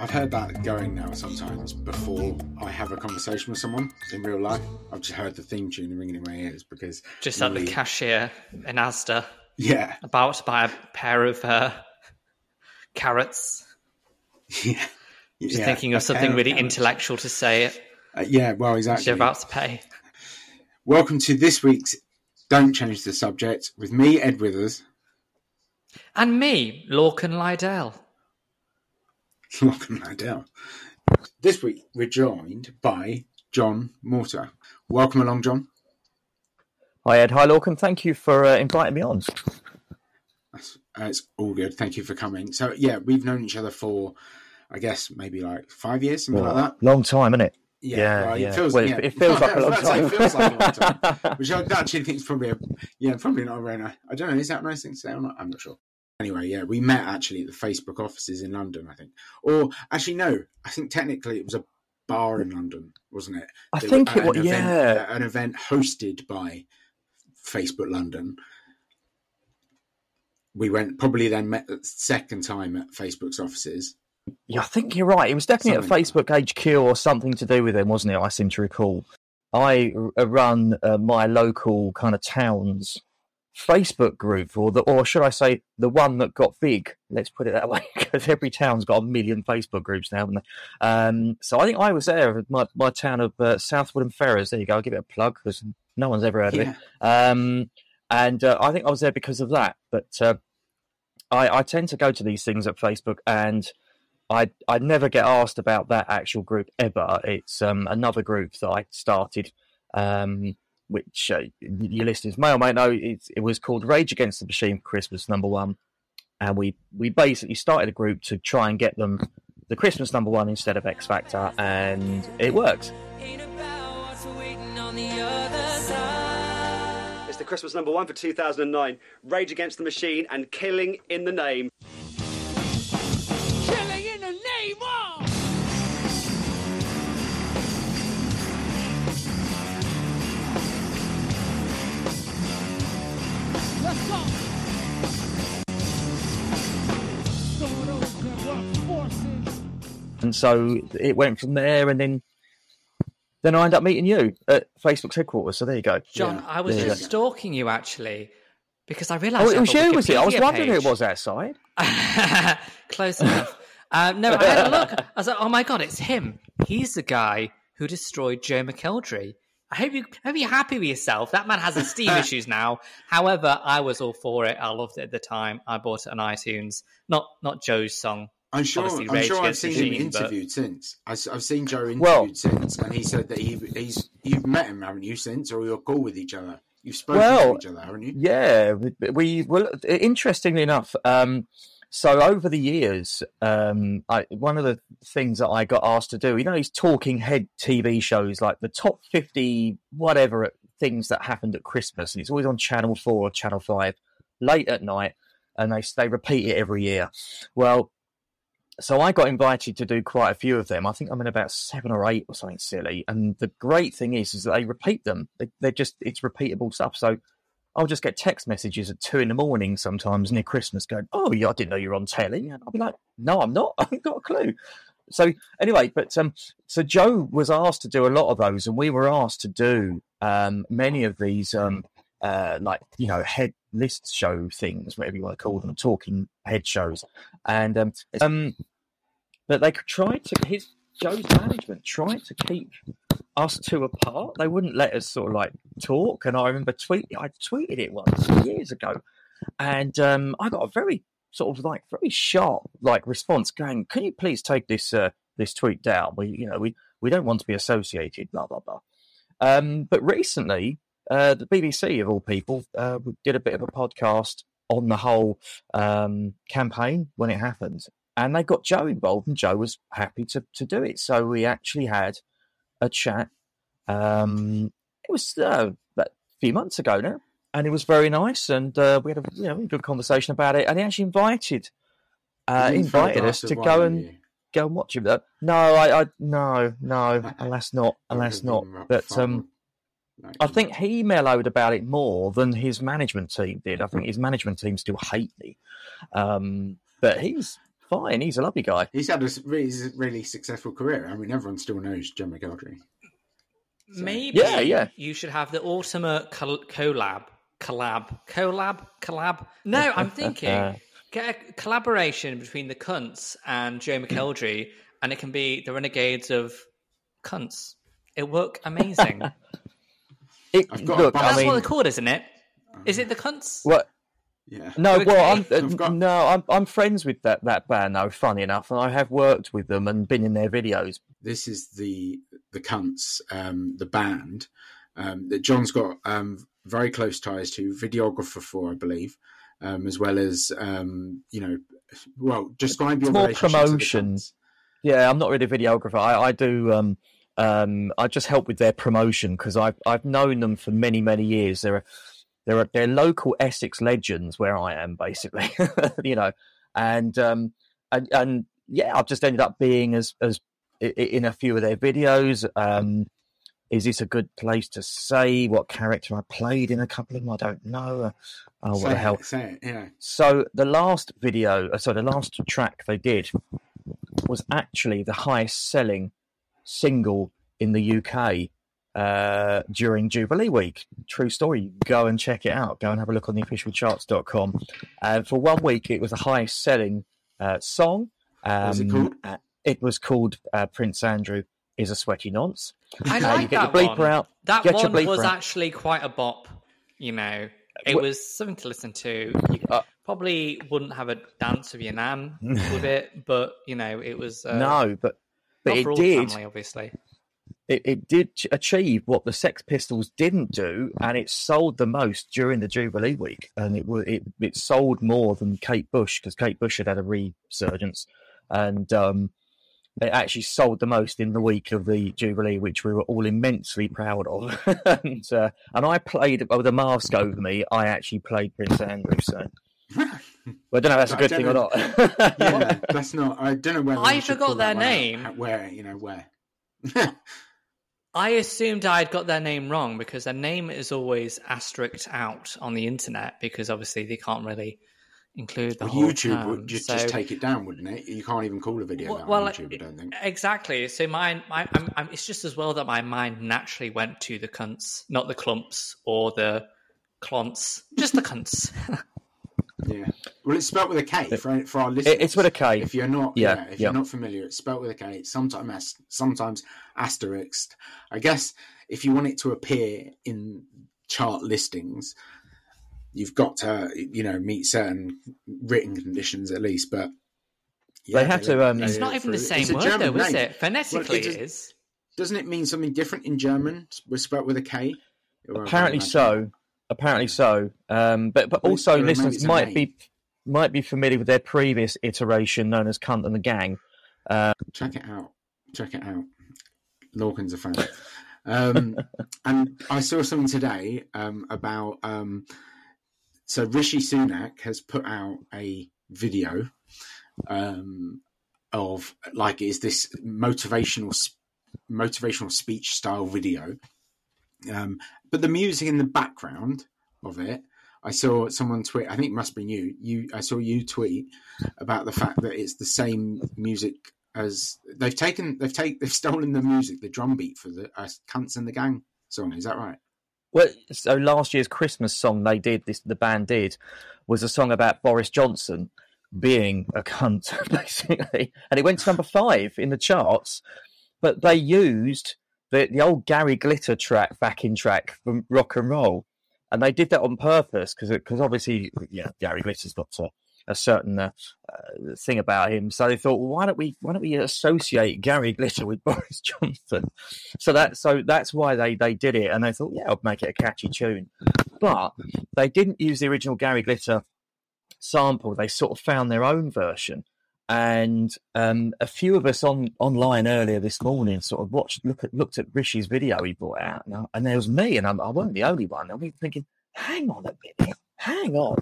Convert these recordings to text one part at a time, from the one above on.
I've heard that going now sometimes before I have a conversation with someone in real life. I've just heard the theme tune ringing in my ears because Just at the cashier in Asda, yeah, about to buy a pair of uh, carrots. yeah, Just yeah, thinking a of something really carrots. intellectual to say. Uh, yeah, well, exactly. you're about to pay. Welcome to this week's Don't Change the Subject with me, Edd Withers. And me, Lorcan Lydell. Welcome, Adele. This week we're joined by Jon Morter. Welcome along, Jon. Hi Edd, hi Lorcan. Thank you for uh, inviting me on. That's, uh, it's all good. Thank you for coming. So, yeah, we've known each other for, I guess, maybe like five years, something like that. Long time, isn't it? Yeah, Yeah, well, yeah. It feels, Well, yeah. it- feels like a long I was about to say, time. It feels like a long time. Which I actually think is probably a, yeah, probably not a very nice. I don't know. Is that a nice thing to say or not? I'm not sure. Anyway, yeah, we met actually at the Facebook offices in London, I think. Or actually, no, I think technically it was a bar in London, wasn't it? I There think it was. event- Yeah, uh, an event hosted by Facebook London. We went probably then met the second time at Facebook's offices. yeah. I think you're right. It was definitely Something at Facebook HQ or something to do with them, wasn't it? I seem to recall. I run uh, my local kind of towns Facebook group, or the, or should I say, the one that got big. Let's put it that way, because every town's got a million Facebook groups now, haven't they? Um, so I think I was there my, my town of uh, South Woodham Ferrers. There you go. I'll give it a plug because no one's ever heard of it. Um, and uh, I think I was there because of that. But uh, I, I tend to go to these things at Facebook, and I I never get asked about that actual group ever. It's um, another group that I started, um, which uh, your listeners may or may know. It, it was called Rage Against the Machine for Christmas Number One, and we we basically started a group to try and get them the Christmas Number One instead of X Factor, and it worked. It's the Christmas number one for 2009. Rage Against the Machine and Killing in the Name. And so it went from there, and then then I end up meeting you at Facebook's headquarters. So there you go. Jon, Yeah, I was there just go. stalking you actually because I Oh, realised. it was you, was it? I was Wikipedia wondering who it was outside. Close enough. Um, no, I had a look. I was like, oh my god, it's him. He's the guy who destroyed Joe McElderry. I hope you I hope you're happy with yourself. That man has his Steam issues now. However, I was all for it. I loved it at the time. I bought it on iTunes. Not not Joe's song. I'm sure. I'm sure I've Against the seen him Machine, but- interviewed since. I, have seen Joe interviewed Well- since, and he said that he he's you've met him, haven't you? Since, or you're cool with each other. You've spoken Well, to each other, haven't you? Yeah, we- we well, interestingly enough, um, so over the years, um, I, one of the things that I got asked to do, you know, these talking head TV shows, like the top fifty whatever things that happened at Christmas, and it's always on Channel Four or Channel Five, late at night, and they they repeat it every year. Well. So I got invited to do quite a few of them. I think I'm in about seven or eight or something silly. And the great thing is, is that they repeat them. They, they're just it's repeatable stuff. So I'll just get text messages at two in the morning sometimes near Christmas going, Oh, yeah, I didn't know you were on telly. And I'll be like, No, I'm not. I haven't got a clue. So anyway, but um, so Joe was asked to do a lot of those, and we were asked to do um, many of these, um, uh, like you know, head list show things, whatever you want to call them, talking head shows, and um, um, but they tried to his Joe's management tried to keep us two apart. They wouldn't let us sort of like talk. And I remember tweet I tweeted it once years ago, and um, I got a very sort of like very sharp like response going, "Can you please take this uh, this tweet down? We you know we we don't want to be associated." Blah blah blah. Um, but recently, uh, the BBC of all people uh, did a bit of a podcast on the whole um, campaign when it happened, and they got Joe involved, and Joe was happy to to do it. So we actually had a chat. Um, it was uh, about a few months ago now, and it was very nice. And uh, we had a you know good conversation about it. And he actually invited uh, You didn't fill a invited us to go and you? go and watch him. Though. No, I, I no no alas not alas not. But um, I think he mellowed about it more than his management team did. I think his management team still hate me, um, but he's fine. He's a lovely guy. He's had a really, really successful career. I mean, everyone still knows Joe McElderry. Maybe Yeah, yeah. you should have the ultimate col- collab. Collab. Collab? Collab? No, I'm thinking get a collaboration between the cunts and Joe McElderry, and it can be the renegades of cunts. It'll work amazing. It, I've got a look, buzz. I That's mean, what they're called, isn't it? Is it the cunts? what? Yeah. No, Okay. well, I'm, uh, got- no, I'm I'm friends with that that band though. Funny enough, and I have worked with them and been in their videos. This is the the cunts, um, the band um, that Jon's got um, very close ties to, videographer for, I believe, um, as well as um, you know, well, describe your more relationship to the promotion. Cunts. Yeah, I'm not really a videographer. I, I do. Um, I just help with their promotion because I've I've known them for many many years. They're they're they're local Essex legends where I am basically, you know, and um and and yeah, I've just ended up being as as in a few of their videos. Um, is this a good place to say what character I played in a couple of them? I don't know. Oh, what Say the hell! it, say it, yeah. So the last video, uh, so the last track they did was actually the highest selling single in the UK uh, during Jubilee week. True story. Go and check it out. Go and have a look on the officialcharts.com. Uh, for one week, it was the highest selling uh, song. Um, was it called? uh, it was called uh, Prince Andrew is a sweaty nonce. I Uh, like you get that your bleeper one. out. That Get one was out. actually quite a bop. You know, it Wh- was something to listen to. You Uh, probably wouldn't have a dance with your nan with it, but you know, it was uh, no, but but not it for all the did. family, obviously. it, it did achieve what the Sex Pistols didn't do, and it sold the most during the Jubilee week, and it wa- it it sold more than Kate Bush because Kate Bush had had a resurgence, and um, it actually sold the most in the week of the Jubilee, which we were all immensely proud of. and uh, and I played with a mask over me. I actually played Prince Andrew, so. Well, I don't know if that's a good don't thing or not. yeah, that's not. I don't know where. I forgot their name. Where you know where? I assumed I'd got their name wrong because their name is always asterisked out on the internet because obviously they can't really include the Well, whole YouTube term. would just, So- just take it down, wouldn't it? You can't even call a video Well- that well, on YouTube. I don't think. Exactly. So mine, my, I'm, I'm, it's just as well that my mind naturally went to the cunts, not the clumps or the clonts, just the cunts. Yeah. Well, it's spelt with a K for, for our listeners. It's with a K. If you're not, Yeah, yeah, if yeah. you're not familiar, it's spelt with a K. It's sometimes sometimes asterisked. I guess if you want it to appear in chart listings, you've got to you know meet certain written conditions at least. But They had to, um, it's not even the same It's word, German though, is it? Phonetically, it it is- is. Doesn't it mean something different in German? Was spelt with a K. Or I can't apparently imagine. so apparently so um but but also listeners might be might be familiar with their previous iteration known as cunt and the gang Check it out. Check it out. Lorcan's a fan. Um, and I saw something today um, about. Um, so Rishi Sunak has put out a video um, of like is this motivational motivational speech style video, um, but the music in the background of it. I saw someone tweet. I think it must be you. You, I saw you tweet about the fact that it's the same music as they've taken. They've taken. They've stolen the music, the drum beat for the uh, "Cunts and the Gang" song. Is that right? well so last year's christmas song they did this the band did was a song about boris johnson being a cunt basically and it went to number five in the charts but they used the, the old gary glitter track backing track from rock and roll. And they did that on purpose because because obviously yeah Gary Glitter's got a, a certain uh, uh, thing about him. So they thought well, why don't we why don't we associate Gary Glitter with Boris Johnson? So that so that's why they they did it. And they thought yeah I'll make it a catchy tune. But they didn't use the original Gary Glitter sample. They sort of found their own version and um, a few of us on online earlier this morning sort of watched look at looked at Rishi's video he brought out, and, I- and there was me, and I'm, I wasn't the only one. And we were thinking, hang on a minute, hang on,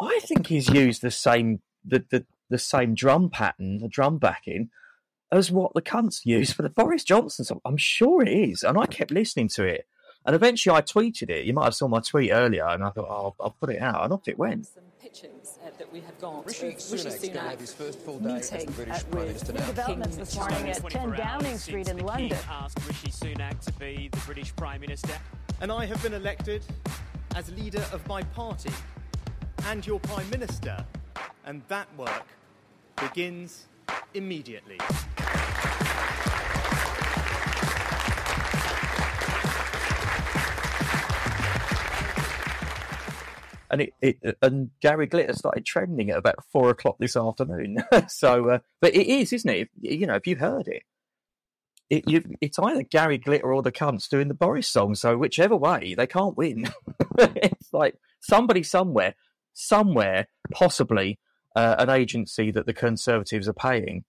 I think he's used the same the, the the same drum pattern, the drum backing, as what the cunts use for the Boris Johnson song. I'm sure it is, and I kept listening to it. And eventually, I tweeted it. You might have saw my tweet earlier, and I thought, oh, I'll, I'll put it out, and off it went. Pictures uh, that we have got Rishi of Sunak's going to have his first full day as the British uh, Prime Minister now. developments this morning at 10 Downing Street in London. asked Rishi Sunak to be the British Prime Minister. and I have been elected as leader of my party and your Prime Minister, and that work begins immediately. And it, it and Gary Glitter started trending at about four o'clock this afternoon. so, uh, but it is, isn't it? You know, if you heard it, it you, it's either Gary Glitter or the cunts doing the Boris song. So whichever way, they can't win. it's like somebody somewhere, somewhere, possibly uh, an agency that the Conservatives are paying.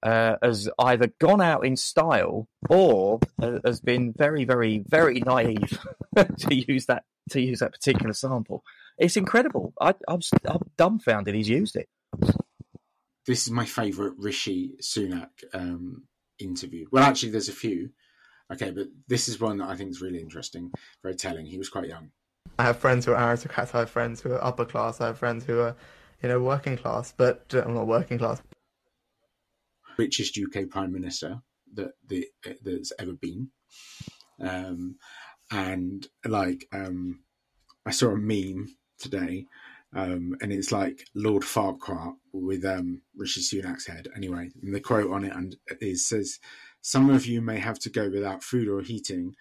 Uh, has either gone out in style or uh, has been very, very, very naive to use that to use that particular sample. It's incredible. I, I'm, I'm dumbfounded he's used it. This is my favourite Rishi Sunak um, interview. Well, actually, there's a few. Okay, but this is one that I think is really interesting, very telling. He was quite young. I have friends who are aristocrats. I have friends who are upper class. I have friends who are, you know, working class. But uh, I'm not working class. richest UK prime minister that the, that's ever been. Um, and like, um, I saw a meme today, um, and it's like Lord Farquaad with um, Rishi Sunak's head. Anyway, and the quote on it and is says, "Some of you may have to go without food or heating,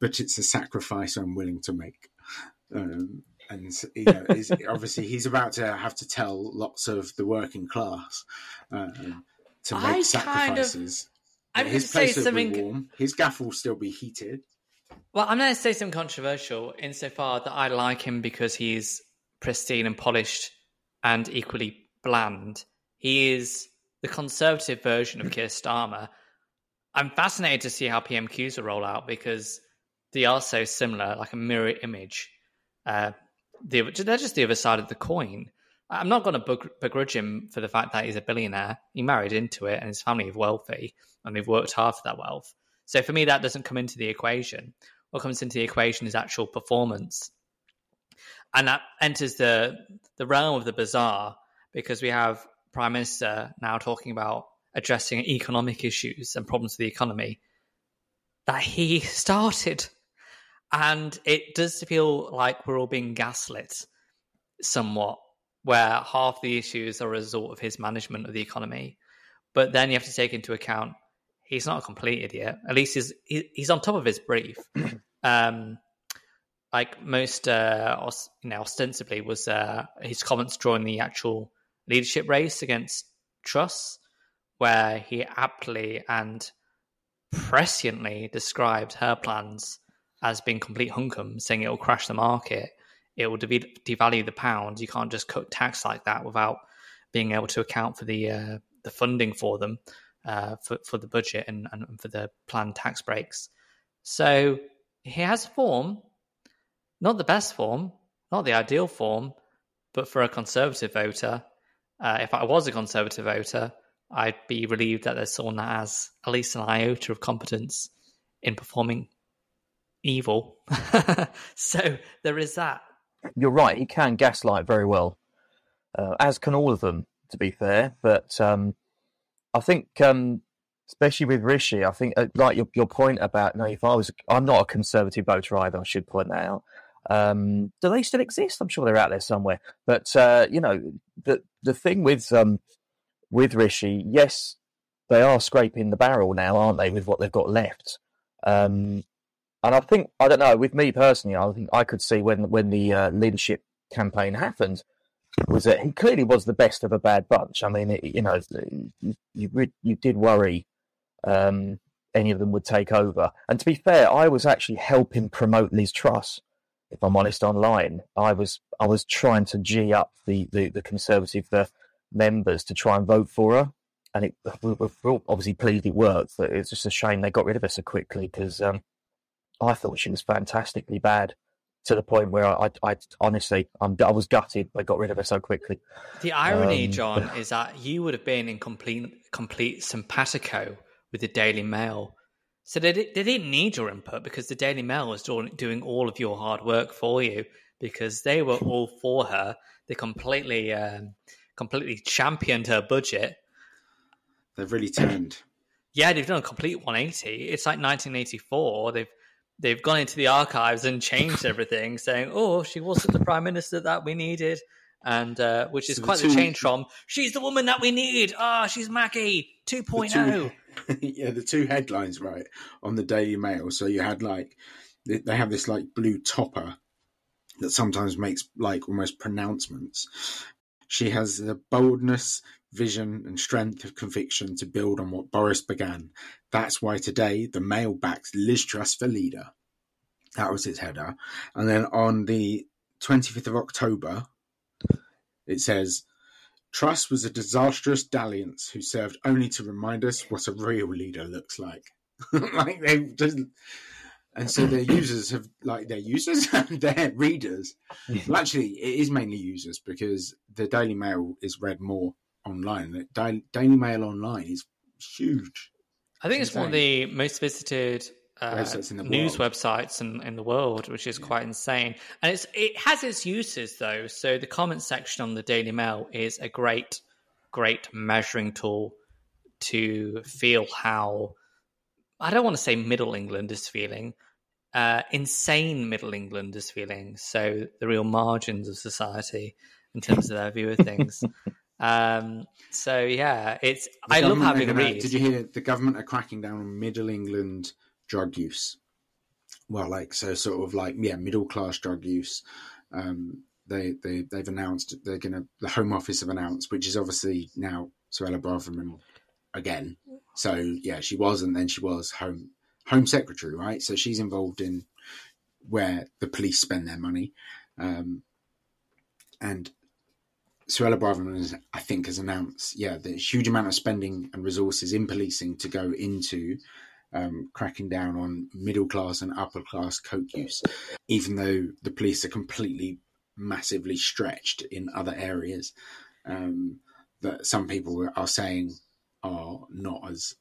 but it's a sacrifice I'm willing to make." Um, and you know, is, obviously he's about to have to tell lots of the working class um, to make I kind of- sacrifices. I'm his to say place will be warm. His gaff will still be heated. Well, I'm going to say something controversial insofar that I like him because he's pristine and polished and equally bland. He is the conservative version of Keir Starmer. I'm fascinated to see how PMQs will roll out because they are so similar, like a mirror image. Uh, they're just the other side of the coin. I'm not going to begrudge him for the fact that he's a billionaire. He married into it, and his family is wealthy, and they've worked hard for that wealth. So for me, that doesn't come into the equation. What comes into the equation is actual performance, and that enters the the realm of the bizarre because we have Prime Minister now talking about addressing economic issues and problems of the economy that he started, and it does feel like we're all being gaslit somewhat, where half the issues are a result of his management of the economy. But then you have to take into account he's not a complete idiot. At least he's he, he's on top of his brief. um, like most, uh, os- you know, ostensibly was uh, his comments during the actual leadership race against Truss, where he aptly and presciently described her plans as being complete hunkum, saying it will crash the market, it will de- devalue the pound. You can't just cut tax like that without being able to account for the uh, the funding for them uh, for for the budget and, and for the planned tax breaks. So he has form, not the best form, not the ideal form, but for a conservative voter, uh, if I was a conservative voter, I'd be relieved that there's someone that has at least an iota of competence in performing evil. so there is that. You're right. He can gaslight very well, uh, as can all of them, to be fair. But um, I think, um, especially with Rishi, I think, uh, like your your point about, no, if I was, I'm not a conservative voter either. I should point that out. Um, do they still exist? I'm sure they're out there somewhere. But uh, you know, the the thing with um, with Rishi, yes, they are scraping the barrel now, aren't they, with what they've got left? Um, and I think I don't know. With me personally, I think I could see when when the uh, leadership campaign happened was that he clearly was the best of a bad bunch. I mean, it, you know, you you, you did worry um, any of them would take over. And to be fair, I was actually helping promote Liz Truss. If I'm honest, online, I was I was trying to g up the the, the Conservative uh, members to try and vote for her, and it we we're obviously pleased it worked. But it's just a shame they got rid of her so quickly because um, I thought she was fantastically bad to the point where I, I, I honestly, I'm, I was gutted they got rid of her so quickly. The irony, Um, Jon, is that you would have been in complete complete simpatico with the Daily Mail. So they, they didn't need your input because the Daily Mail was doing, doing all of your hard work for you. because they were all for her. They completely, um, completely championed her budget. They've really turned. Yeah, they've done a complete 180. It's like 1984. They've they've gone into the archives and changed everything, saying, "Oh, she wasn't the prime minister that we needed," and uh, which is So quite the two- change from "She's the woman that we need." Ah, she's Maggie oh." 2.0. yeah, the two headlines right on the Daily Mail. So you had like they have this like blue topper that sometimes makes like almost pronouncements. She has the boldness, vision, and strength of conviction to build on what Boris began. That's why today the Mail backs Liz Truss for leader. That was its header. And then on the 25th of October, it says, Truss was a disastrous dalliance who served only to remind us what a real leader looks like. like they just, and so their users have like their users, their readers. Well, actually, it is mainly users because the Daily Mail is read more online. The Daily, Mail online is huge. I think it's one of the most visited uh, Websites in the news world. websites in, in the world, which is quite insane. And it's it has its uses though. So the comment section on the Daily Mail is a great, great measuring tool to feel how I don't want to say Middle England is feeling. Uh, insane Middle England is feeling. So the real margins of society in terms of their view of things. um, so yeah, it's The I love having gonna- read. Did you hear the government are cracking down on Middle England drug use? Well, like so, sort of like yeah, middle class drug use. Um, they they they've announced they're gonna the Home Office have announced, which is obviously now Suella Braverman again. So yeah, she was and then she was home home secretary, right? So she's involved in where the police spend their money, um, and Suella Braverman, has, I think, has announced, yeah, the huge amount of spending and resources in policing to go into um, cracking down on middle class and upper class coke use, even though the police are completely, massively stretched in other areas um, that some people are saying are not as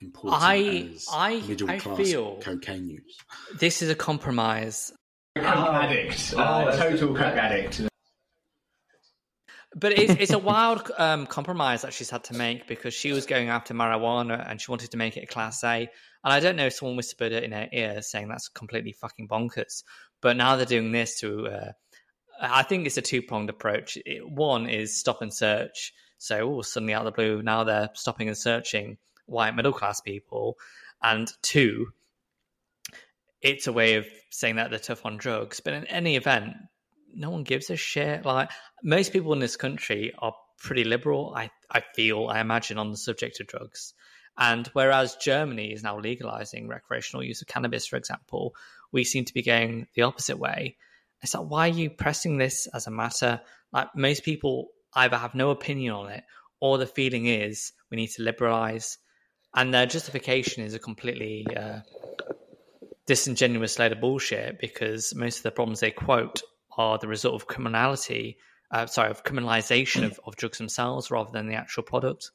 important I- as I- middle I class feel- cocaine use. this is a compromise. addict, uh, total coke addict. But it's, it's a wild um, compromise that she's had to make because she was going after marijuana and she wanted to make it a class A. And I don't know if someone whispered it in her ear saying that's completely fucking bonkers. But now they're doing this to, uh, I think it's a two pronged approach. It, one is stop and search. So, oh, suddenly out of the blue, now they're stopping and searching white middle class people. And two, it's a way of saying that they're tough on drugs. But in any event, no one gives a shit. Like most people in this country are pretty liberal. I I feel I imagine on the subject of drugs, and whereas Germany is now legalizing recreational use of cannabis, for example, we seem to be going the opposite way. It's like why are you pressing this as a matter? Like most people either have no opinion on it or the feeling is we need to liberalize, and their justification is a completely uh, disingenuous load of bullshit because most of the problems they quote are the result of criminality, uh, sorry, of criminalization of, of drugs themselves rather than the actual product.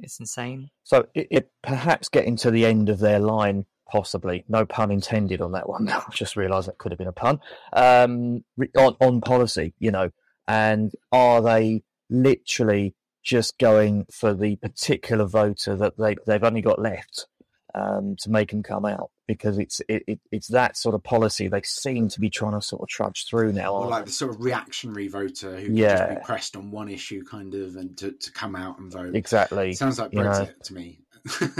It's insane. So it, it perhaps getting to the end of their line, possibly. No pun intended on that one. I just realised that could have been a pun. Um, on on policy, you know, and are they literally just going for the particular voter that they they've only got left um, to make them come out? Because it's it, it, it's that sort of policy they seem to be trying to sort of trudge through now. Or like the sort of reactionary voter who Yeah. just be pressed on one issue, kind of, and to, to come out and vote. Exactly, Sounds like you know. Brexit to me.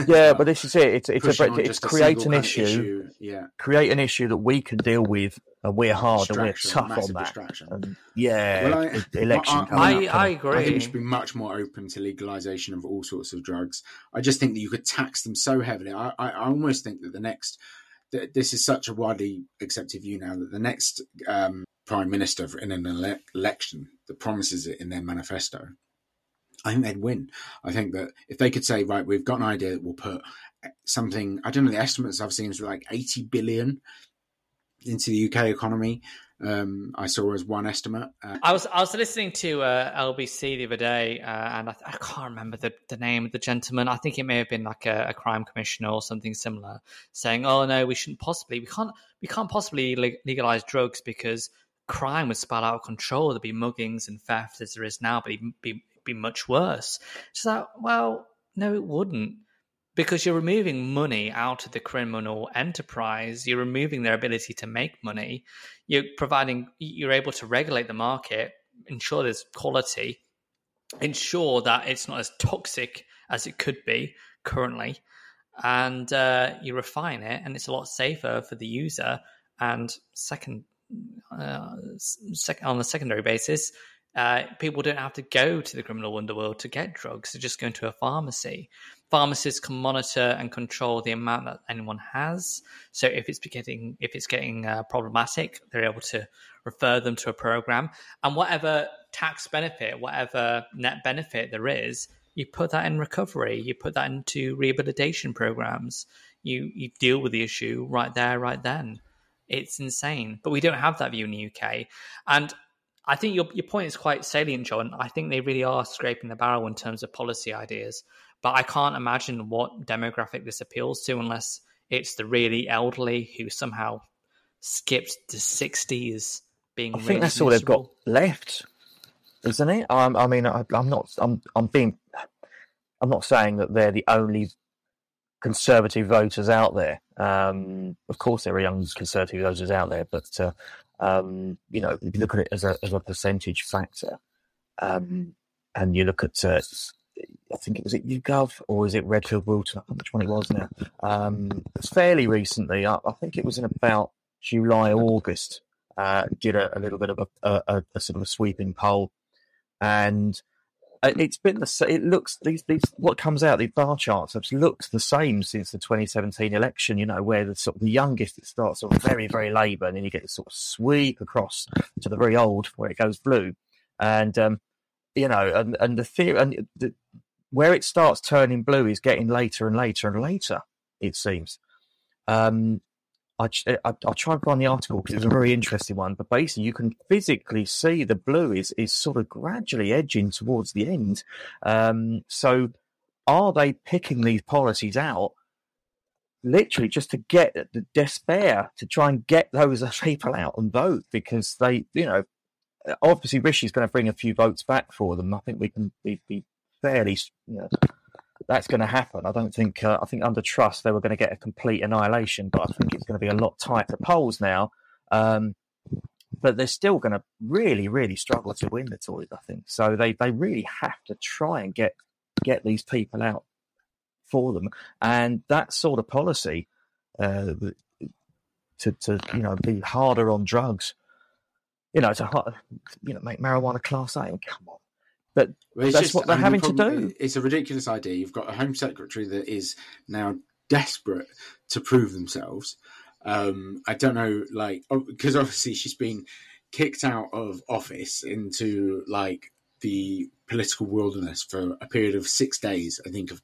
Yeah, but this is it. It's it's a, Pushing it's a create an issue, issue, yeah. create an issue that we can deal with, and we're hard and we're tough on massive that. And yeah, Well, I- election. I, coming I- up, I agree. I think we should be much more open to legalization of all sorts of drugs. I just think that you could tax them so heavily. I, I, I almost think that the next, that this is such a widely accepted view now that the next um, prime minister in an ele- election that promises it in their manifesto, I think they'd win. I think that if they could say, right, we've got an idea that we'll put something, I don't know, the estimates I've seen is like 80 billion into the UK economy. Um, I saw as one estimate. Uh, I was I was listening to uh, LBC the other day, uh, and I, I can't remember the, the name of the gentleman. I think it may have been like a, a crime commissioner or something similar, saying, "Oh no, we shouldn't possibly, we can't, we can't possibly le- legalize drugs because crime would spiral out of control. There'd be muggings and theft as there is now, but it'd be, be much worse. She's like, well, no, it wouldn't. Because you're removing money out of the criminal enterprise, you're removing their ability to make money. You're providing, you're able to regulate the market, ensure there's quality, ensure that it's not as toxic as it could be currently, and uh, you refine it, and it's a lot safer for the user. And second, uh, sec- on a secondary basis, uh, people don't have to go to the criminal underworld to get drugs; they just go into a pharmacy. Pharmacists can monitor and control the amount that anyone has. So if it's getting if it's getting uh, problematic, they're able to refer them to a program, and whatever tax benefit, whatever net benefit there is, you put that in recovery. You put that into rehabilitation programs. You you deal with the issue right there, right then. It's insane, but we don't have that view in the UK, and I think your your point is quite salient, Jon. I think they really are scraping the barrel in terms of policy ideas, but I can't imagine what demographic this appeals to unless it's the really elderly who somehow skipped the sixties. Being I think really that's all they've got left, isn't it? Um, I mean, I, I'm not. I'm. I'm being. I'm not saying that they're the only conservative voters out there. Um, of course, there are young conservative voters out there, but uh, um, you know, if you look at it as a as a percentage factor, um, and you look at, uh, I think it was it YouGov or is it Redfield Wilton? I don't know which one it was now. Um, fairly recently. I, I think it was in about July, August. Uh, did a, a little bit of a, a, a, sort of a sweeping poll, and it's been the it looks these these what comes out the bar charts have looked the same since the 2017 election. You know where the sort of the youngest it starts sort of very very Labour, and then you get this sort of sweep across to the very old where it goes blue, and um, you know and and the theory and the, where it starts turning blue is getting later and later and later. It seems. Um, I, ch- I, I'll try and find the article because it's a very interesting one. But basically, you can physically see the blue is, is sort of gradually edging towards the end. Um, so, are they picking these policies out literally just to get the despair to try and get those people out and vote? Because they, you know, obviously Rishi's going to bring a few votes back for them. I think we can be, be fairly, you know, that's going to happen. I don't think. Uh, I think under Truss they were going to get a complete annihilation, but I think it's going to be a lot tighter polls now. Um, but they're still going to really, really struggle to win the Tories. I think so. They they really have to try and get get these people out for them, and that sort of policy uh, to to you know be harder on drugs, you know, to you know make marijuana class A. Come on. But Well, it's that's just- what they're I mean, having the to do. It's a ridiculous idea. You've got a Home Secretary that is now desperate to prove themselves. Um, I don't know, like, because obviously she's been kicked out of office into like the political wilderness for a period of six days. I think of,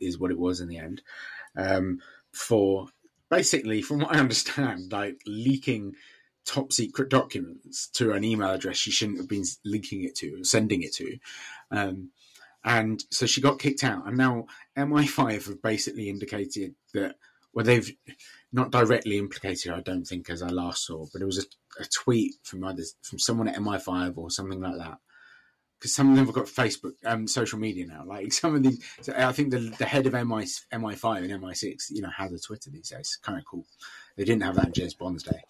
is what it was in the end. Um, for basically, from what I understand, like leaking top secret documents to an email address she shouldn't have been linking it to, sending it to. Um, and so she got kicked out. And now MI5 have basically indicated that, well, they've not directly implicated, I don't think, as I last saw, but it was a, a tweet from others, from someone at MI5 or something like that. Because some of them have got Facebook, um, social media now. Like some of these, so I think the the head of MI MI5 and MI6, you know, has a Twitter these days. Kind of cool. They didn't have that in James Bond's day.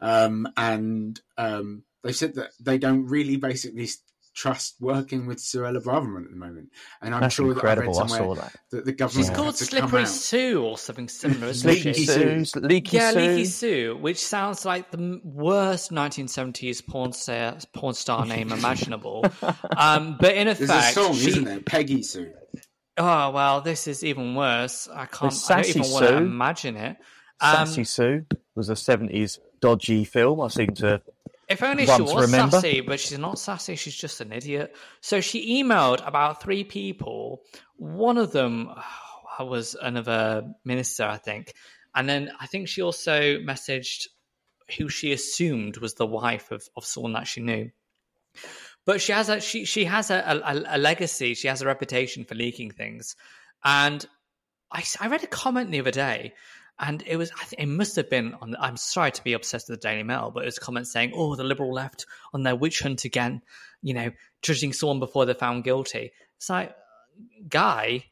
Um, and um, they said that they don't really basically trust working with Suella Braverman at the moment. And I'm That's sure incredible. that I I read saw somewhere that. that. the government She's called Slippery. Sue or something similar, isn't Leaky she? Sue, Leaky yeah, Sue. Leaky Sue, which sounds like the worst 1970s porn star, porn star name imaginable. um, but in effect, There's effect, a song, she, isn't there? Peggy Sue. oh well, this is even worse. I can't. I don't Sassy even want to imagine it. Um, Sassy Sue was a 70s dodgy film. I seem to If only she was remember. sassy, but she's not sassy. She's just an idiot. So she emailed about three people. One of them oh, was another minister, I think, and then I think she also messaged who she assumed was the wife of, of someone that she knew. But she has a she she has a, a, a legacy. She has a reputation for leaking things, and I, I read a comment the other day, And it was, I think it must have been on, I'm sorry to be obsessed with the Daily Mail, but it was comments saying, oh, the Liberal left on their witch hunt again, you know, judging someone before they're found guilty. It's like, Guy,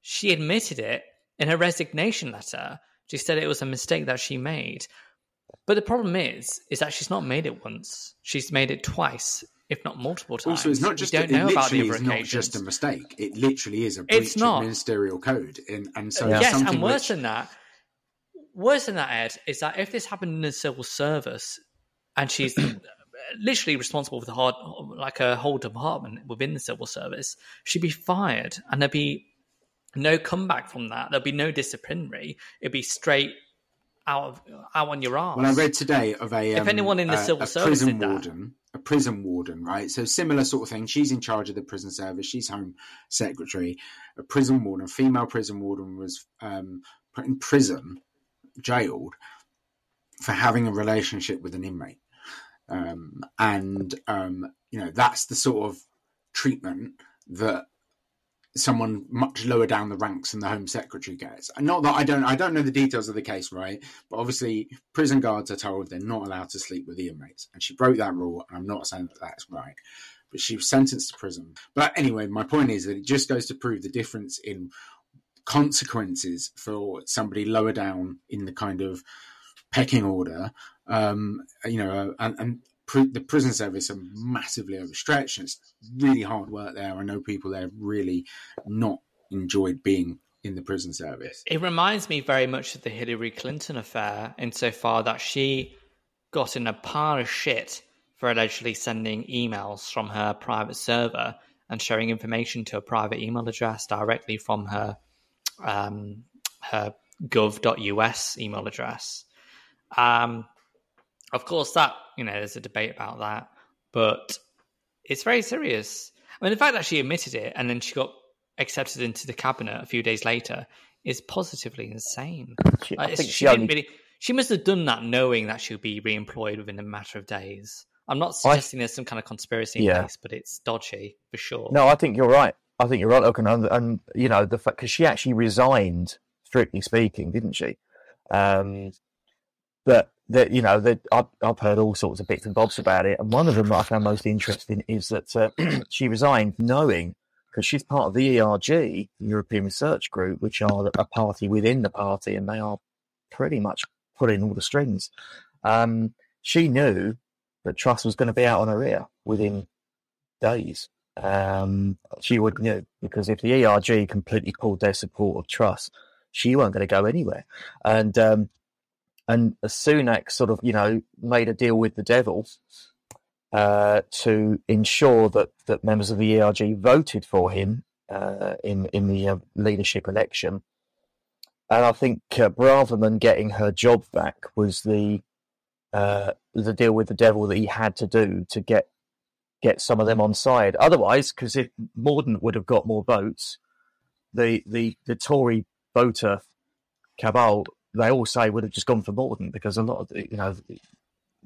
she admitted it in her resignation letter. She said it was a mistake that she made. But the problem is, is that she's not made it once. She's made it twice, if not multiple times. Also, it's not We just don't it know about the other not just a mistake. It literally is a breach It's not. of ministerial code, and and so yes, something and worse which, than that, worse than that, Edd, is that if this happened in the civil service, and she's literally responsible for the hard, like a whole department within the civil service, she'd be fired, and there'd be no comeback from that. There'd be no disciplinary. It'd be straight out of out on your arse. Well, I read today of a If um, anyone in the a- civil a service prison did that- warden, a prison warden, right? So similar sort of thing. She's in charge of the prison service. She's home secretary. A prison warden, female prison warden, was um, put in prison, jailed for having a relationship with an inmate, um, and um, you know that's the sort of treatment that someone much lower down the ranks than the home secretary gets. Not that I don't I don't know the details of the case, right? But obviously prison guards are told they're not allowed to sleep with the inmates. And she broke that rule, and I'm not saying that that's right. But she was sentenced to prison. But anyway, my point is that it just goes to prove the difference in consequences for somebody lower down in the kind of pecking order. Um, you know, and, and pr- the prison service are massively overstretched. It's really hard work there. I know people there really not enjoyed being in the prison service. It reminds me very much of the Hillary Clinton affair insofar that she got in a pile of shit for allegedly sending emails from her private server and sharing information to a private email address directly from her um, her gov.us email address. Um, of course, that you know, there's a debate about that, but it's very serious. I mean, the fact that she admitted it and then she got accepted into the cabinet a few days later is positively insane. She- she, she only- really. She must have done that knowing that she'll be re-employed within a matter of days. I'm not suggesting there's some kind of conspiracy in Yeah. place, but it's dodgy for sure. No, I think you're right. I think you're right, Lorcan. And, and you know, the fact because she actually resigned, strictly speaking, didn't she? Um, but that you know, that I've, I've heard all sorts of bits and bobs about it, and one of them that I found most interesting is that uh, she resigned knowing because she's part of the ERG, the European Research Group, which are a party within the party, and they are pretty much pulling all the strings. Um, she knew that Truss was going to be out on her ear within days. Um, she would you know, because if the ERG completely pulled their support of Truss, she weren't going to go anywhere. And um, and Sunak sort of you know made a deal with the devil uh, to ensure that that members of the ERG voted for him uh, in in the uh, leadership election. And I think uh, rather than getting her job back was the uh, the deal with the devil that he had to do to get get some of them on side. Otherwise, because if Mordaunt would have got more votes, the the the Tory voter cabal they all say would have just gone for Mordaunt because a lot of the, you know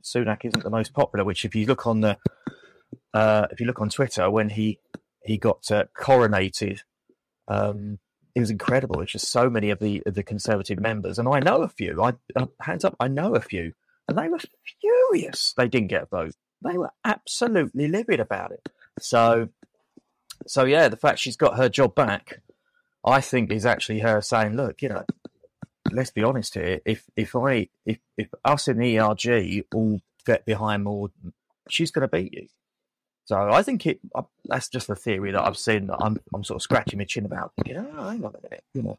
Sunak isn't the most popular. Which if you look on the uh, if you look on Twitter when he he got uh, coronated. Um, it was incredible. It's just so many of the of the Conservative members, and I know a few. I uh, hands up, I know a few, and they were furious. They didn't get a vote. They were absolutely livid about it. So, so yeah, the fact she's got her job back, I think, is actually her saying, "Look, you know, let's be honest here. If if I if if us in the ERG all get behind Mordaunt, she's going to beat you." So I think it. Uh, that's just a theory that I've seen. That I'm I'm sort of scratching my chin about, thinking, "Oh, hang on a minute, you know,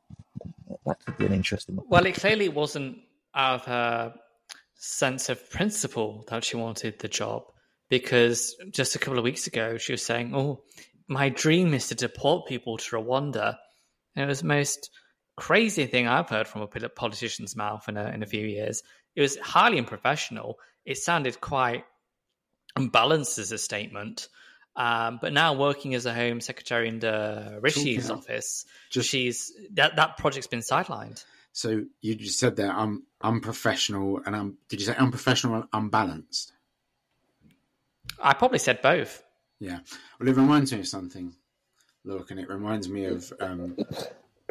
that could be an interesting one." Well, it clearly wasn't out of her sense of principle that she wanted the job because just a couple of weeks ago she was saying, Oh, my dream is to deport people to Rwanda. And it was the most crazy thing I've heard from a politician's mouth in a, in a few years. It was highly unprofessional. It sounded quite unbalanced as a statement. Um, but now working as a Home Secretary in the Rishi's office, just- she's that, that project's been sidelined. So you just said there, I'm unprofessional, and I'm. Did you say unprofessional and unbalanced? I probably said both. Yeah. Well, it reminds me of something. Look, and it reminds me of. Um,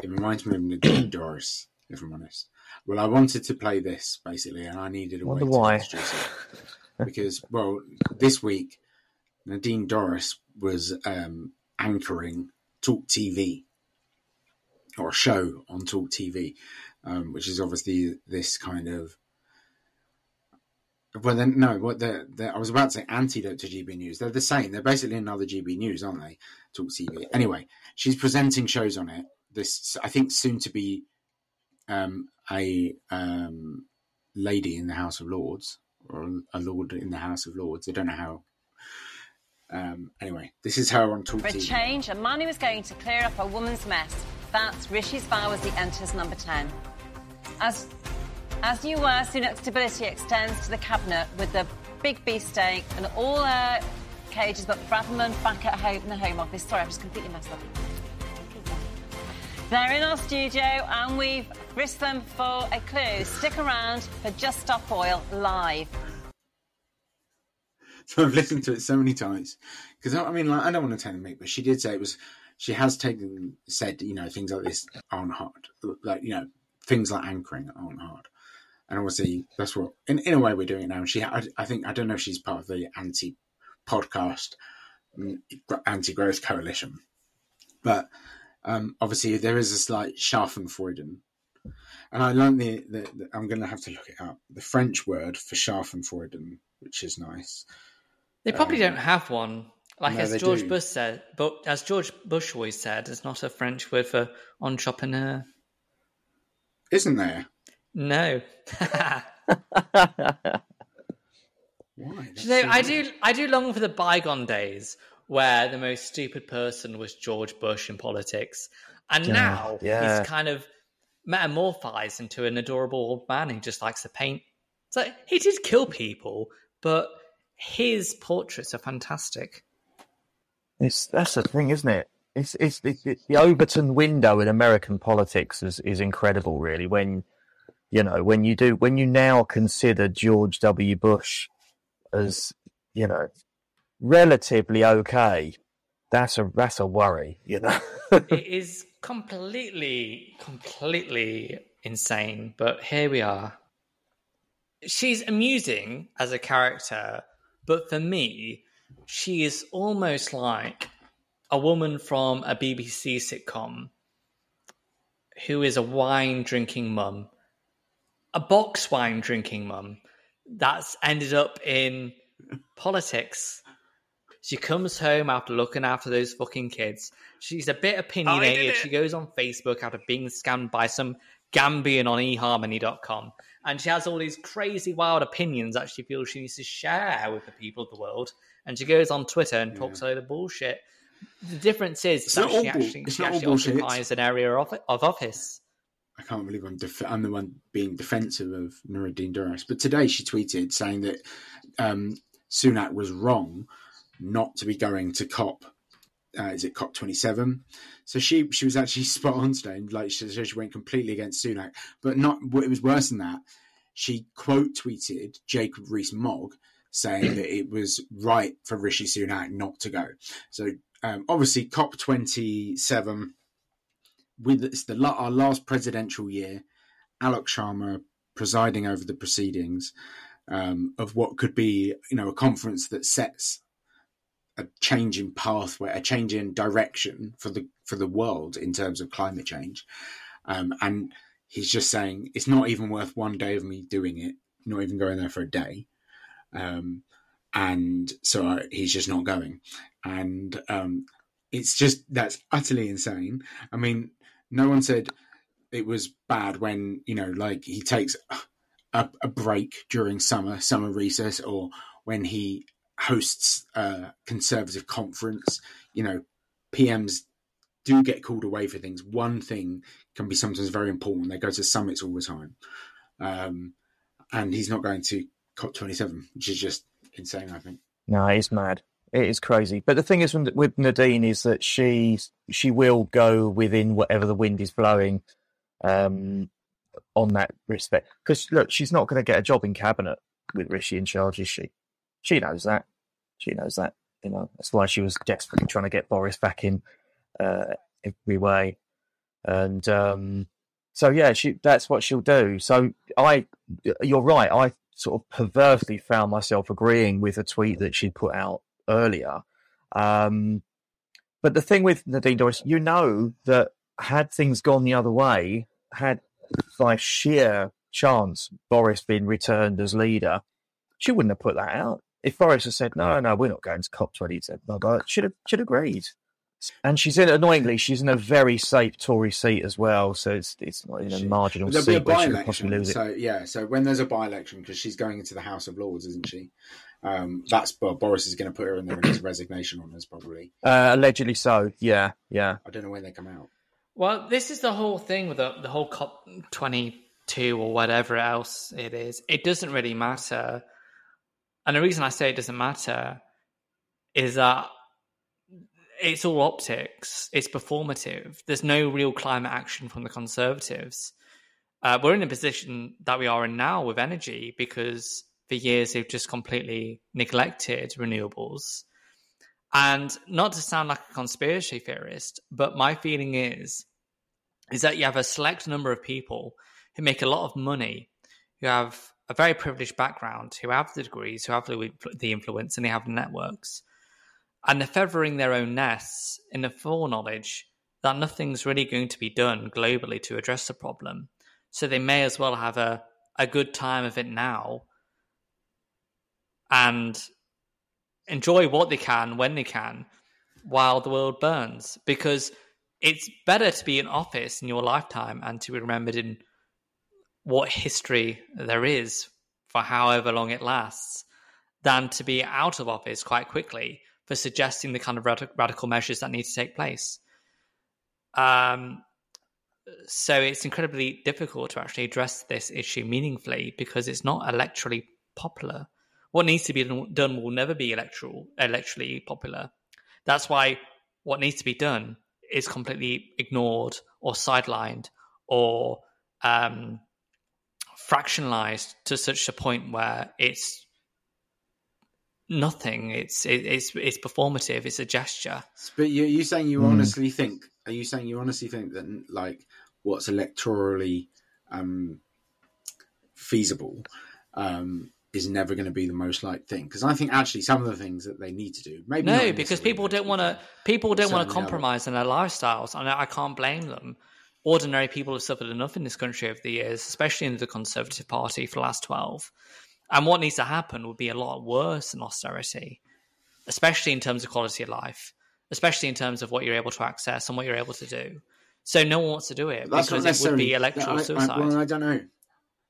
it reminds me of Nadine Dorries if I'm honest. Well, I wanted to play this basically, and I needed a Wonder way to why. introduce it because, well, this week Nadine Dorries was um, anchoring Talk TV or a show on Talk TV, um, which is obviously this kind of. Well, then no. What they're, they're, I was about to say antidote to GB News. They're the same. They're basically another GB News, aren't they? Talk TV. Anyway, she's presenting shows on it. This, I think, soon to be um, a um, lady in the House of Lords or a lord in the House of Lords. I don't know how. Um, anyway, this is her on Talk For a TV. change, a man who is going to clear up a woman's mess. That's Rishi's Spar as he enters number 10. As, as you were, Sunak's stability extends to the cabinet with the big beefsteak and all uh, cages, but Braverman back at home in the Home Office. Sorry, I've just completely messed up. They're in our studio and we've risked them for a clue. Stick around for Just Stop Oil live. So I've listened to it so many times because I mean, like, I don't want to tell the make, but she did say it was. She has taken said you know things like this aren't hard, like you know things like anchoring aren't hard, and obviously that's what in, in a way we're doing it now. And she, I, I think, I don't know if she's part of the anti podcast, anti growth coalition, but um, obviously there is a slight Schadenfreude. And I learned the, the, the I'm going to have to look it up. The French word for Schadenfreude, which is nice. They probably Um, don't have one. Like no, as George do. Bush said, but as George Bush always said, it's not a French word for entrepreneur. Isn't there? No. Why? Do you know, I do. I do long for the bygone days where the most stupid person was George Bush in politics, and Yeah, now yeah. he's kind of metamorphized into an adorable old man who just likes to paint. So he did kill people, but his portraits are fantastic. It's that's the thing, isn't it? It's it's the, Overton window in American politics is is incredible, really. When you know when you do when you now consider George W. Bush as you know relatively okay, that's a that's a worry, you know. it is completely, completely insane. But here we are. She's amusing as a character, but for me, she is almost like a woman from a BBC sitcom who is a wine drinking mum, a box wine drinking mum that's ended up in politics. She comes home after looking after those fucking kids. She's a bit opinionated. she goes on Facebook after being scammed by some Gambian on eharmony.com. And she has all these crazy, wild opinions that she feels she needs to share with the people of the world. And she goes on Twitter and talks a load of bullshit. The difference is It's that she actually, she actually occupies an area of, of office. I can't believe I'm def- I'm the one being defensive of Nadine Dorries. But today she tweeted saying that um, Sunak was wrong not to be going to COP. Uh, is it COP 27? So she she was actually spot on today. and, Like she, she went completely against Sunak, but not. What it was worse than that. She quote tweeted Jacob Rees-Mogg saying that it was right for Rishi Sunak not to go. So um, obviously COP 27 with it's the our last presidential year, Alok Sharma presiding over the proceedings um, of what could be, you know, a conference that sets a change in pathway, a change in direction for the for the world in terms of climate change, um, and he's just saying it's not even worth one day of me doing it, not even going there for a day, um, and so I, he's just not going, and um, it's just that's utterly insane. I mean, no one said it was bad when you know, like he takes a, a break during summer, summer recess, or when he hosts a conservative conference. You know, PMs do get called away for things. One thing can be sometimes very important. They go to summits all the time, um, and he's not going to COP twenty seven, which is just insane. I think. No, it's mad. It is crazy. But the thing is with with Nadine is that she she will go within whatever the wind is blowing um, on that respect. Because look, she's not going to get a job in cabinet with Rishi in charge, is she? She knows that. She knows that. You know that's why she was desperately trying to get Boris back in uh, every way. And um, so yeah, she that's what she'll do. So I, you're right. I sort of perversely found myself agreeing with a tweet that she put out earlier. Um, but the thing with Nadine Dorries, you know that had things gone the other way, had by sheer chance Boris been returned as leader, she wouldn't have put that out. If Boris had said, no, no, we're not going to COP27, blah, blah, should have, should have agreed. And she's in, annoyingly, she's in a very safe Tory seat as well. So it's it's not in a marginal There'll be a seat where she could possibly lose it. So yeah, so when there's a by-election, because she's going into the House of Lords, isn't she? Um, that's well, Boris is going to put her in there in his resignation on us probably. Uh, allegedly so. Yeah, yeah. I don't know when they come out. Well, this is the whole thing with the, the whole COP 22 or whatever else it is. It doesn't really matter. And the reason I say it doesn't matter is that it's all optics, it's performative. There's no real climate action from the Conservatives. Uh, we're in a position that we are in now with energy because for years they've just completely neglected renewables. And not to sound like a conspiracy theorist, but my feeling is is that you have a select number of people who make a lot of money, who have a very privileged background, who have the degrees, who have the, influence, and they have networks. And they're feathering their own nests in the foreknowledge that nothing's really going to be done globally to address the problem. So they may as well have a, a good time of it now and enjoy what they can when they can while the world burns. Because it's better to be in office in your lifetime and to be remembered in what history there is for however long it lasts than to be out of office quite quickly for suggesting the kind of rad- radical measures that need to take place. Um, so it's incredibly difficult to actually address this issue meaningfully because it's not electorally popular. What needs to be done will never be electoral, electorally popular. That's why what needs to be done is completely ignored or sidelined or um, fractionalized to such a point where it's nothing. It's it, it's it's performative. It's a gesture. But you you saying you Hmm. honestly think? Are you saying you honestly think that like what's electorally um, feasible um, is never going to be the most liked thing? Because I think actually some of the things that they need to do, maybe no, because people don't want to. People don't want to certainly compromise in their lifestyles, and I I can't blame them. Ordinary people have suffered enough in this country over the years, especially in the Conservative Party for the last twelve. And what needs to happen would be a lot worse than austerity, especially in terms of quality of life, especially in terms of what you're able to access and what you're able to do. So no one wants to do it That's because it would be electoral I, I, suicide. well, I don't know,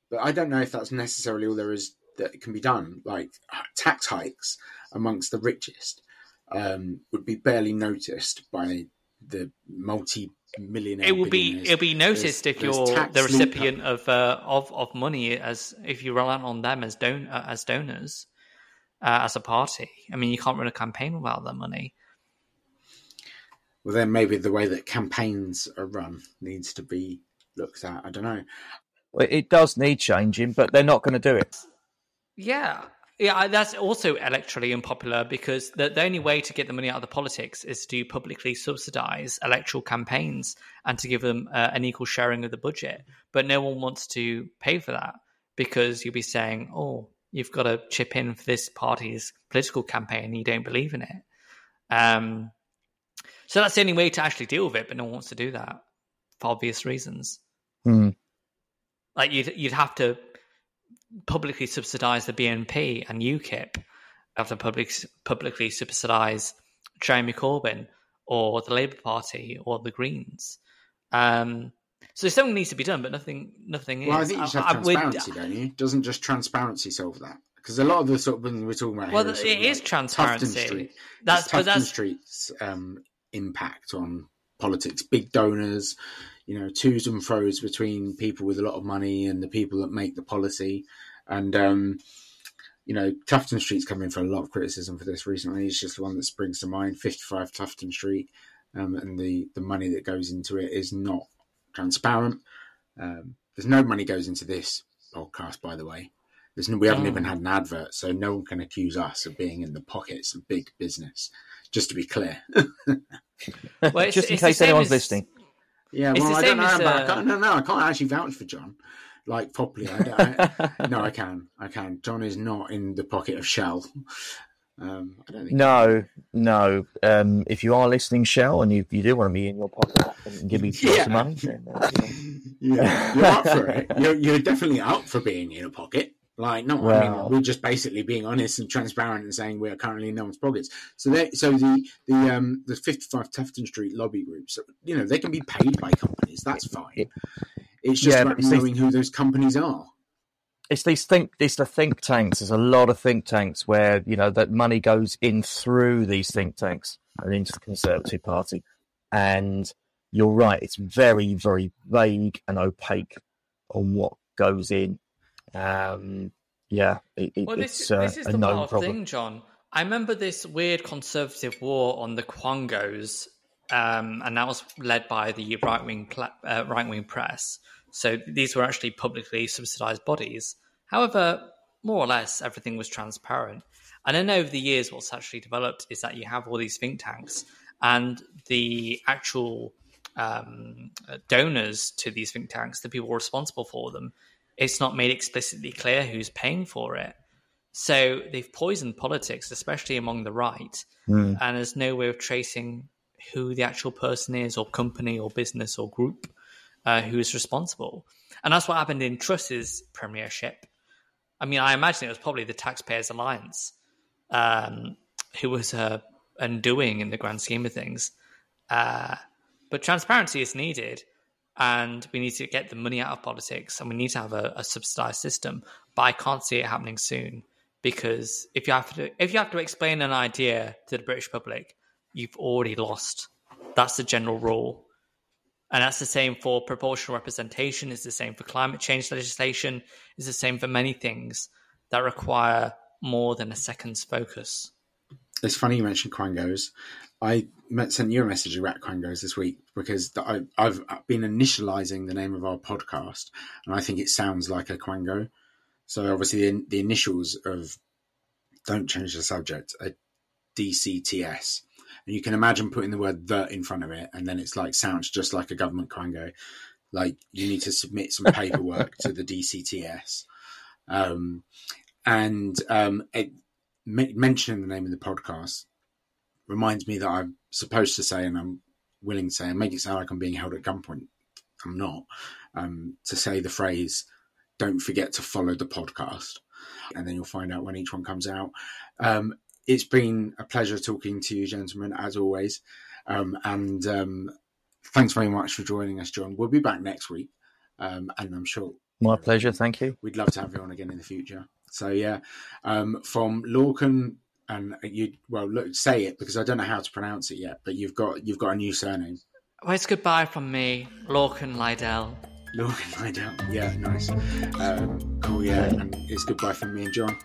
but I don't know if that's necessarily all there is that can be done. Like tax hikes amongst the richest um, would be barely noticed by the multi-millionaire. it will be it'll be noticed There's- if there's you're the leak recipient of uh, of of money as if you rely on them as don uh, as donors uh, as a party. I mean, you can't run a campaign without their money. Well, then maybe the way that campaigns are run needs to be looked at. I don't know. Well, It does need changing, but they're not going to do it. Yeah. Yeah, that's also electorally unpopular because the, the only way to get the money out of the politics is to publicly subsidize electoral campaigns and to give them uh, an equal sharing of the budget. But no one wants to pay for that because you'll be saying, oh, you've got to chip in for this party's political campaign and you don't believe in it. Um, so that's the only way to actually deal with it, but no one wants to do that for obvious reasons. Hmm. Like you'd you'd have to publicly subsidise the BNP and UKIP. Have to public, publicly subsidise Jeremy Corbyn or the Labour Party or the Greens. Um, so something needs to be done, but nothing nothing Well, I think you should have I transparency, don't you? Doesn't just transparency solve that? Because a lot of the sort of things we're talking about Well, here it is like transparency. Tufton Street. That's- Tufton that's- Street's um, impact on politics. Big donors, you know, twos and fro's between people with a lot of money and the people that make the policy. And um, you know, Tufton Street's come in for a lot of criticism for this recently. It's just the one that springs to mind. Fifty-five Tufton Street, um, and the the money that goes into it is not transparent. Um, there's no money goes into this podcast, by the way. There's no, we haven't Oh. even had an advert, so no one can accuse us of being in the pockets of big business. Just to be clear. Well, it's- Just in case anyone's as- listening. Yeah, well, I don't know. as, about, I uh, can't, no, no, I can't actually vouch for Jon, like properly. I, don't- I, no, I can, I can. Jon is not in the pocket of Shell. Um, I don't think. No, no. Um, if you are listening, Shell, and you, you do want to be in your pocket and give me lots Yeah. of money, then, uh, Yeah, you're up for it. You're, you're definitely up for being in a pocket. Like, no, I mean, we're just basically being honest and transparent and saying we are currently in no one's pockets. So, they, so the the um the 55 Tufton Street lobby groups, you know, they can be paid by companies. That's fine. It's just Yeah, about these- knowing who those companies are. it's these think it's the think tanks. There's a lot of think tanks where you know that money goes in through these think tanks and into the Conservative Party, and you're right. It's very very vague and opaque on what goes in. Um, yeah, it, it, Well, this, it's uh, this is a the known wild problem. thing, Jon. I remember this weird conservative war on the Quangos, um, and that was led by the right wing pla- uh, right wing press. So these were actually publicly subsidized bodies. However, more or less, everything was transparent. And then over the years, what's actually developed is that you have all these think tanks, and the actual um, donors to these think tanks, the people responsible for them, it's not made explicitly clear who's paying for it. So they've poisoned politics, especially among the right, Mm. and there's no way of tracing who the actual person is, or company, or business, or group uh, who is responsible. And that's what happened in Truss's premiership. I mean, I imagine it was probably the Taxpayers Alliance um, who was uh, undoing in the grand scheme of things. Uh, but transparency is needed, and we need to get the money out of politics, and we need to have a, a subsidized system. But I can't see it happening soon because if you have to, if you have to explain an idea to the British public, you've already lost. That's the general rule. And that's the same for proportional representation, it's the same for climate change legislation, it's the same for many things that require more than a second's focus. It's funny you mentioned Quangos. I sent you a message about Quangos this week because I, I've been initializing the name of our podcast, and I think it sounds like a Quango. So obviously, the, the initials of "Don't change the subject" are DCTS, and you can imagine putting the word "the" in front of it, and then it's like sounds just like a government Quango. Like you need to submit some paperwork to the DCTS, um, and um, it, mentioning the name of the podcast reminds me that I'm supposed to say, and I'm willing to say, and make it sound like I'm being held at gunpoint. I'm not. Um, to say the phrase, don't forget to follow the podcast. And then you'll find out when each one comes out. Um, it's been a pleasure talking to you, gentlemen, as always. Um, and um, thanks very much for joining us, Jon. We'll be back next week. Um, and I'm sure My pleasure. Thank you. we'd love to have you on again in the future. So yeah, um, from Lorcan, and you well look say it because I don't know how to pronounce it yet, but you've got you've got a new surname, Well, it's goodbye from me, Lorcan Lydell. Lorcan Lydell. Yeah, nice, um, cool. Yeah, and it's goodbye from me and Jon.